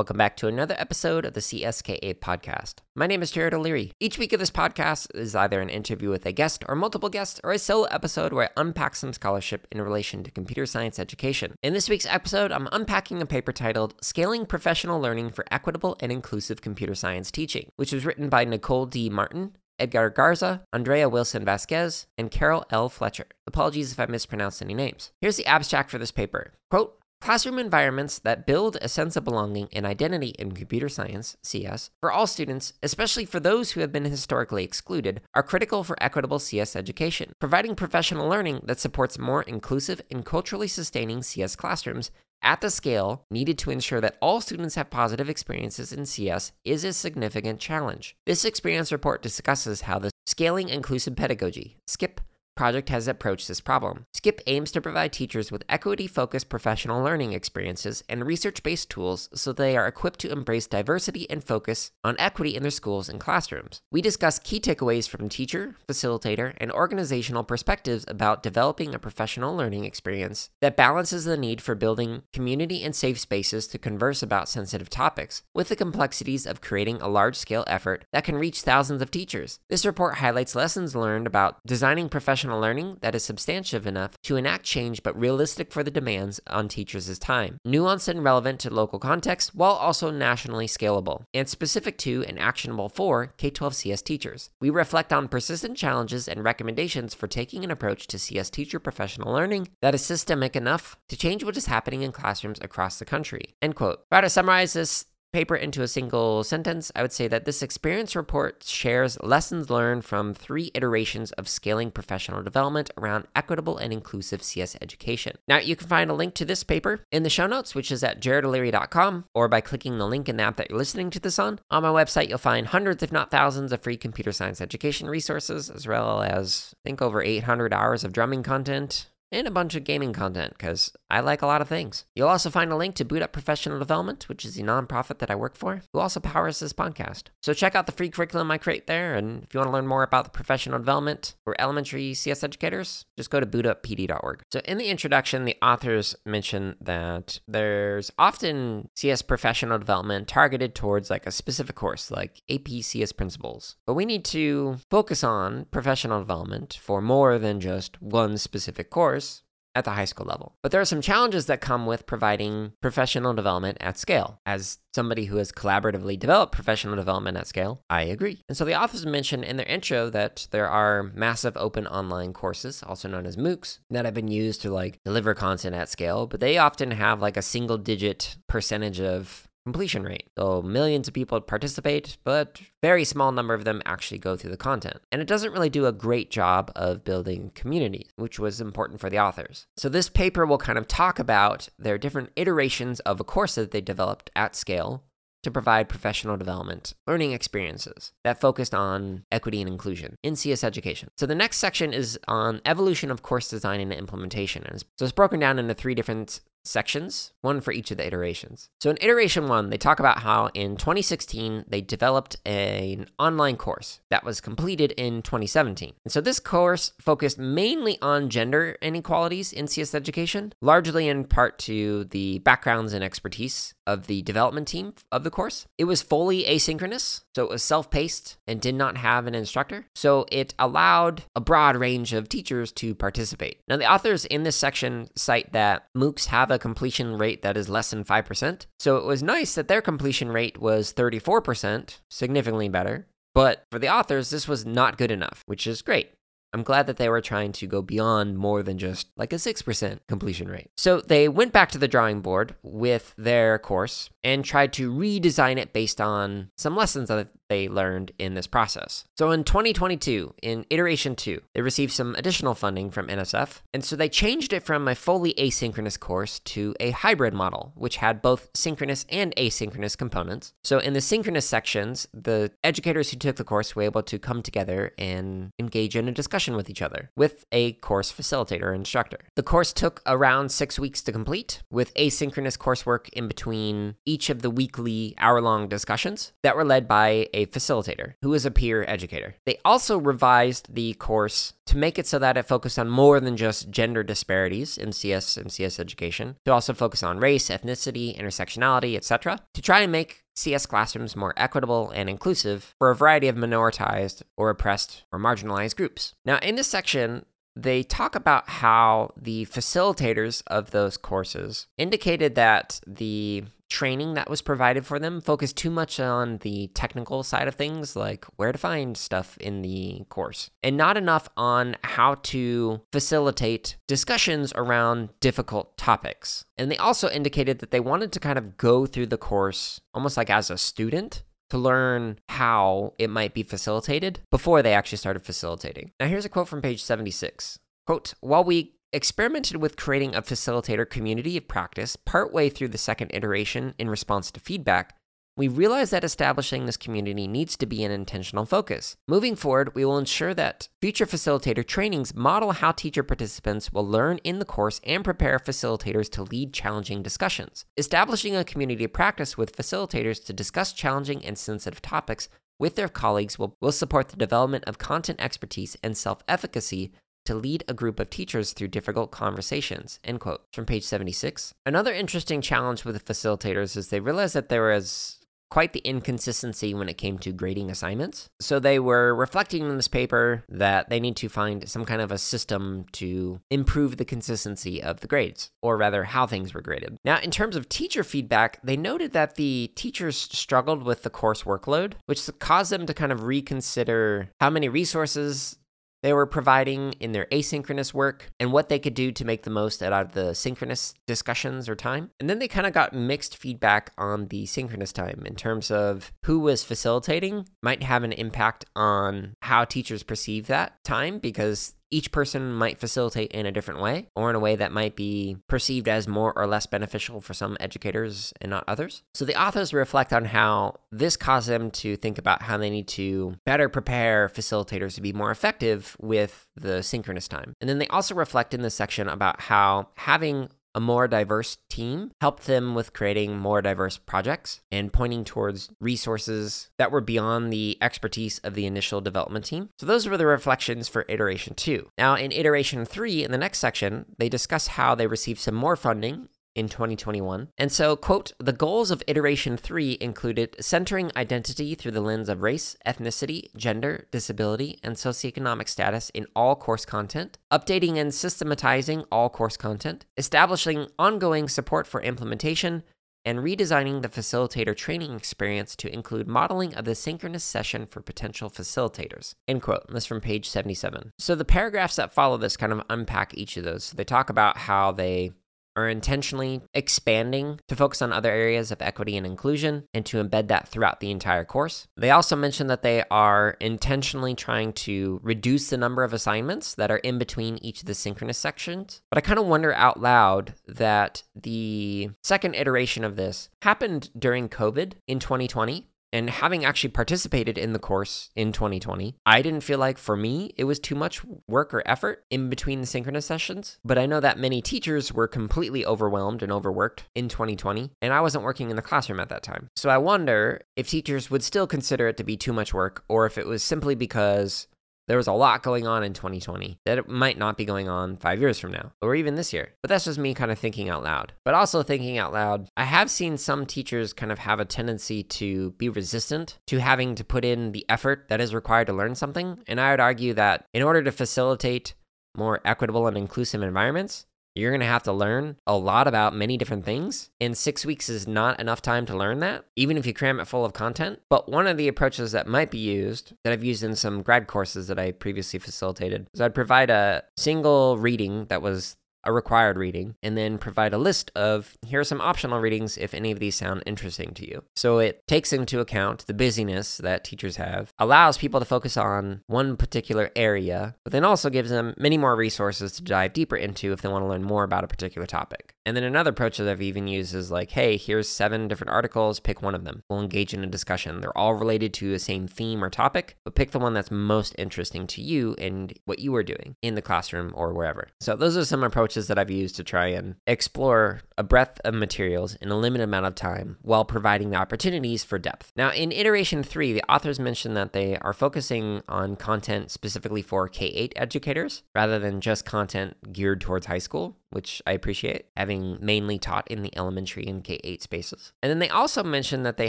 Welcome back to another episode of the CSK8 podcast. My name is Jared O'Leary. Each week of this podcast is either an interview with a guest or multiple guests or a solo episode where I unpack some scholarship in relation to computer science education. In this week's episode, I'm unpacking a paper titled Scaling Professional Learning for Equitable and Inclusive Computer Science Teaching, which was written by Nicole D. Martin Edgar Garza, Andrea Wilson Vasquez, and Carol L. Fletcher. Apologies if I mispronounced any names. Here's the abstract for this paper. Quote, Classroom environments that build a sense of belonging and identity in computer science, CS, for all students, especially for those who have been historically excluded, are critical for equitable CS education. Providing professional learning that supports more inclusive and culturally sustaining CS classrooms at the scale needed to ensure that all students have positive experiences in CS is a significant challenge. This experience report discusses how the Scaling Inclusive Pedagogy, SCIP, project has approached this problem. SCIP aims to provide teachers with equity focused professional learning experiences and research based tools so they are equipped to embrace diversity and focus on equity in their schools and classrooms. We discuss key takeaways from teacher, facilitator, and organizational perspectives about developing a professional learning experience that balances the need for building community and safe spaces to converse about sensitive topics with the complexities of creating a large scale effort that can reach thousands of teachers. This report highlights lessons learned about designing professional learning that is substantive enough to enact change but realistic for the demands on teachers' time, nuanced and relevant to local context while also nationally scalable, and specific to and actionable for K 12 CS teachers. We reflect on persistent challenges and recommendations for taking an approach to CS teacher professional learning that is systemic enough to change what is happening in classrooms across the country. End quote. Try to summarize this paper into a single sentence, I would say that this experience report shares lessons learned from three iterations of scaling professional development around equitable and inclusive CS education. Now, you can find a link to this paper in the show notes, which is at jaredoleary.com, or by clicking the link in the app that you're listening to this on. On my website, you'll find hundreds, if not thousands, of free computer science education resources, as well as, I think, over 800 hours of drumming content and a bunch of gaming content because I like a lot of things. You'll also find a link to Boot Up Professional Development, which is the nonprofit that I work for, who also powers this podcast. So check out the free curriculum I create there, and if you want to learn more about the professional development for elementary CS educators, just go to bootuppd.org. So in the introduction, the authors mention that there's often CS professional development targeted towards like a specific course, like AP CS principles. But we need to focus on professional development for more than just one specific course course, at the high school level. But there are some challenges that come with providing professional development at scale. As somebody who has collaboratively developed professional development at scale, I agree. And so the authors mention in their intro that there are massive open online courses, also known as MOOCs, that have been used to like deliver content at scale, but they often have like a single digit percentage of completion rate. So millions of people participate, but very small number of them actually go through the content. And it doesn't really do a great job of building community, which was important for the authors. So this paper will kind of talk about their different iterations of a course that they developed at scale to provide professional development learning experiences that focused on equity and inclusion in CS education. So the next section is on evolution of course design and implementation. So it's broken down into three different sections, one for each of the iterations. So in iteration one, they talk about how in 2016 they developed an online course that was completed in 2017. And so this course focused mainly on gender inequalities in CS education, largely in part to the backgrounds and expertise of the development team of the course. It was fully asynchronous, so it was self paced and did not have an instructor. So it allowed a broad range of teachers to participate. Now, the authors in this section cite that MOOCs have a completion rate that is less than 5%. So it was nice that their completion rate was 34%, significantly better. But for the authors, this was not good enough, which is great. I'm glad that they were trying to go beyond more than just like a 6% completion rate. So they went back to the drawing board with their course and tried to redesign it based on some lessons that they learned in this process. So in 2022, in iteration 2, they received some additional funding from NSF, and so they changed it from a fully asynchronous course to a hybrid model, which had both synchronous and asynchronous components. So in the synchronous sections, the educators who took the course were able to come together and engage in a discussion with each other with a course facilitator or instructor. The course took around 6 weeks to complete with asynchronous coursework in between each of the weekly hour-long discussions that were led by a facilitator who is a peer educator. They also revised the course to make it so that it focused on more than just gender disparities in CS and CS education, to also focus on race, ethnicity, intersectionality, etc., to try and make CS classrooms more equitable and inclusive for a variety of minoritized or oppressed or marginalized groups. Now, in this section, they talk about how the facilitators of those courses indicated that the training that was provided for them focused too much on the technical side of things, like where to find stuff in the course, and not enough on how to facilitate discussions around difficult topics. And they also indicated that they wanted to kind of go through the course almost like as a student to learn how it might be facilitated before they actually started facilitating. Now, here's a quote from page 76. Quote, while we experimented with creating a facilitator community of practice partway through the second iteration in response to feedback, we realized that establishing this community needs to be an intentional focus. Moving forward, we will ensure that future facilitator trainings model how teacher participants will learn in the course and prepare facilitators to lead challenging discussions. Establishing a community of practice with facilitators to discuss challenging and sensitive topics with their colleagues will, will support the development of content expertise and self efficacy to lead a group of teachers through difficult conversations. End quote. From page 76. Another interesting challenge with the facilitators is they realized that there was quite the inconsistency when it came to grading assignments. So they were reflecting in this paper that they need to find some kind of a system to improve the consistency of the grades, or rather, how things were graded. Now, in terms of teacher feedback, they noted that the teachers struggled with the course workload, which caused them to kind of reconsider how many resources they were providing in their asynchronous work and what they could do to make the most out of the synchronous discussions or time. And then they kind of got mixed feedback on the synchronous time in terms of who was facilitating might have an impact on how teachers perceive that time because each person might facilitate in a different way or in a way that might be perceived as more or less beneficial for some educators and not others. So the authors reflect on how this caused them to think about how they need to better prepare facilitators to be more effective with the synchronous time. And then they also reflect in this section about how having a more diverse team helped them with creating more diverse projects and pointing towards resources that were beyond the expertise of the initial development team. So, those were the reflections for iteration two. Now, in iteration three, in the next section, they discuss how they received some more funding in 2021. And so, quote, the goals of iteration three included centering identity through the lens of race, ethnicity, gender, disability, and socioeconomic status in all course content, updating and systematizing all course content, establishing ongoing support for implementation, and redesigning the facilitator training experience to include modeling of the synchronous session for potential facilitators. End quote. This from page 77. So the paragraphs that follow this kind of unpack each of those. So they talk about how they are intentionally expanding to focus on other areas of equity and inclusion and to embed that throughout the entire course. They also mentioned that they are intentionally trying to reduce the number of assignments that are in between each of the synchronous sections. But I kind of wonder out loud that the second iteration of this happened during COVID in 2020. And having actually participated in the course in 2020, I didn't feel like for me it was too much work or effort in between the synchronous sessions. But I know that many teachers were completely overwhelmed and overworked in 2020, and I wasn't working in the classroom at that time. So I wonder if teachers would still consider it to be too much work or if it was simply because there was a lot going on in 2020 that might not be going on five years from now or even this year. But that's just me kind of thinking out loud. But also thinking out loud, I have seen some teachers kind of have a tendency to be resistant to having to put in the effort that is required to learn something. And I would argue that in order to facilitate more equitable and inclusive environments, you're going to have to learn a lot about many different things. And six weeks is not enough time to learn that, even if you cram it full of content. But one of the approaches that might be used, that I've used in some grad courses that I previously facilitated, is I'd provide a single reading that was a required reading, and then provide a list of here are some optional readings if any of these sound interesting to you. So it takes into account the busyness that teachers have, allows people to focus on one particular area, but then also gives them many more resources to dive deeper into if they want to learn more about a particular topic. And then another approach that I've even used is like, hey, here's seven different articles, pick one of them. We'll engage in a discussion. They're all related to the same theme or topic, but pick the one that's most interesting to you and what you are doing in the classroom or wherever. So those are some approaches that I've used to try and explore a breadth of materials in a limited amount of time while providing the opportunities for depth. Now, in iteration three, the authors mentioned that they are focusing on content specifically for K 8 educators rather than just content geared towards high school which I appreciate, having mainly taught in the elementary and K 8 spaces. And then they also mentioned that they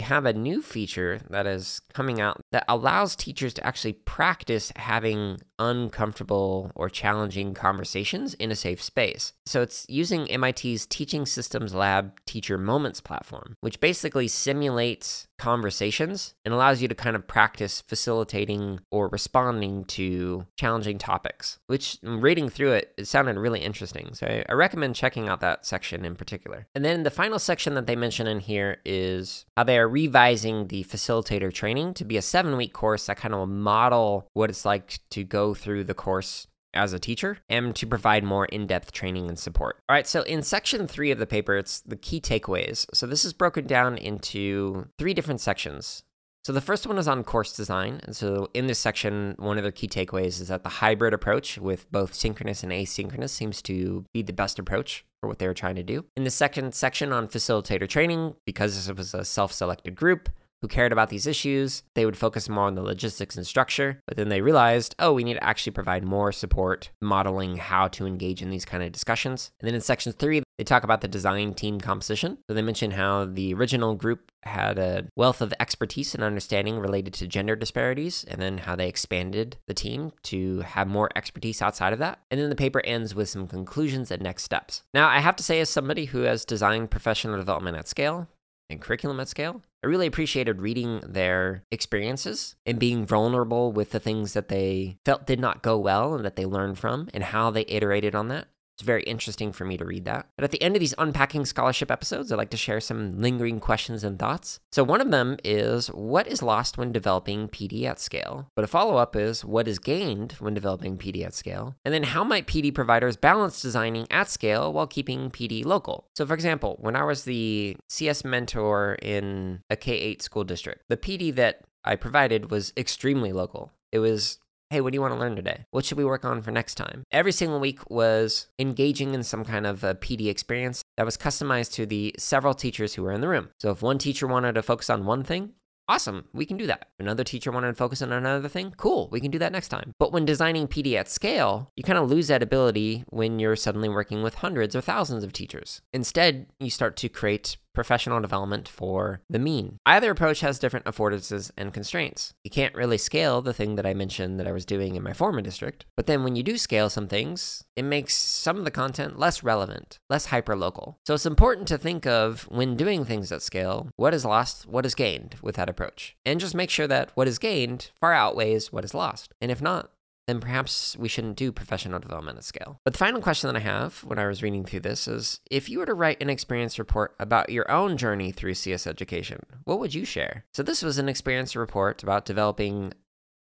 have a new feature that is coming out that allows teachers to actually practice having uncomfortable or challenging conversations in a safe space. So it's using MIT's Teaching Systems Lab Teacher Moments platform, which basically simulates conversations and allows you to kind of practice facilitating or responding to challenging topics, which mm, reading through it, it sounded really interesting. So I, I recommend checking out that section in particular. And then the final section that they mention in here is how they are revising the facilitator training to be a seven week course that kind of will model what it's like to go through the course as a teacher and to provide more in depth training and support. All right, so in section three of the paper, it's the key takeaways. So this is broken down into three different sections. So the first one is on course design. And so in this section, one of their key takeaways is that the hybrid approach with both synchronous and asynchronous seems to be the best approach for what they were trying to do. In the second section on facilitator training, because this was a self selected group, who cared about these issues. They would focus more on the logistics and structure, but then they realized, oh, we need to actually provide more support modeling how to engage in these kind of discussions. And then in section three, they talk about the design team composition. So they mention how the original group had a wealth of expertise and understanding related to gender disparities, and then how they expanded the team to have more expertise outside of that. And then the paper ends with some conclusions and next steps. Now, I have to say, as somebody who has designed professional development at scale, and curriculum at scale. I really appreciated reading their experiences and being vulnerable with the things that they felt did not go well and that they learned from and how they iterated on that. It's very interesting for me to read that. But at the end of these Unpacking Scholarship episodes, I like to share some lingering questions and thoughts. So one of them is what is lost when developing PD at scale? But a follow up is what is gained when developing PD at scale? And then how might PD providers balance designing at scale while keeping PD local? So, for example, when I was the CS mentor in a K 8 school district, the PD that I provided was extremely local. It was hey, what do you want to learn today? What should we work on for next time? Every single week was engaging in some kind of a PD experience that was customized to the several teachers who were in the room. So if one teacher wanted to focus on one thing, Awesome, we can do that. Another teacher wanted to focus on another thing? Cool, we can do that next time. But when designing PD at scale, you kind of lose that ability when you're suddenly working with hundreds or thousands of teachers. Instead, you start to create professional development for the mean. Either approach has different affordances and constraints. You can't really scale the thing that I mentioned that I was doing in my former district, but then when you do scale some things, it makes some of the content less relevant, less hyper-local. So it's important to think of when doing things at scale, what is lost, what is gained with that approach. And just make sure that what is gained far outweighs what is lost. And if not, then perhaps we shouldn't do professional development at scale. But the final question that I have when I was reading through this is if you were to write an experience report about your own journey through CS education, what would you share? So, this was an experience report about developing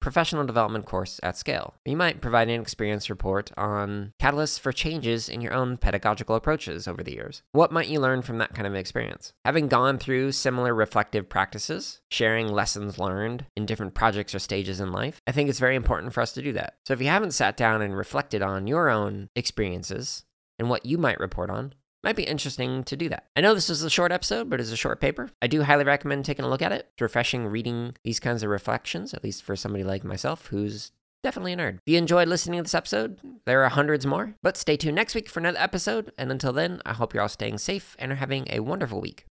professional development course at scale. You might provide an experience report on catalysts for changes in your own pedagogical approaches over the years. What might you learn from that kind of experience? Having gone through similar reflective practices, sharing lessons learned in different projects or stages in life, I think it's very important for us to do that. So if you haven't sat down and reflected on your own experiences and what you might report on, might be interesting to do that. I know this is a short episode, but it's a short paper. I do highly recommend taking a look at it. It's refreshing reading these kinds of reflections, at least for somebody like myself who's definitely a nerd. If you enjoyed listening to this episode, there are hundreds more. But stay tuned next week for another episode. And until then, I hope you're all staying safe and are having a wonderful week.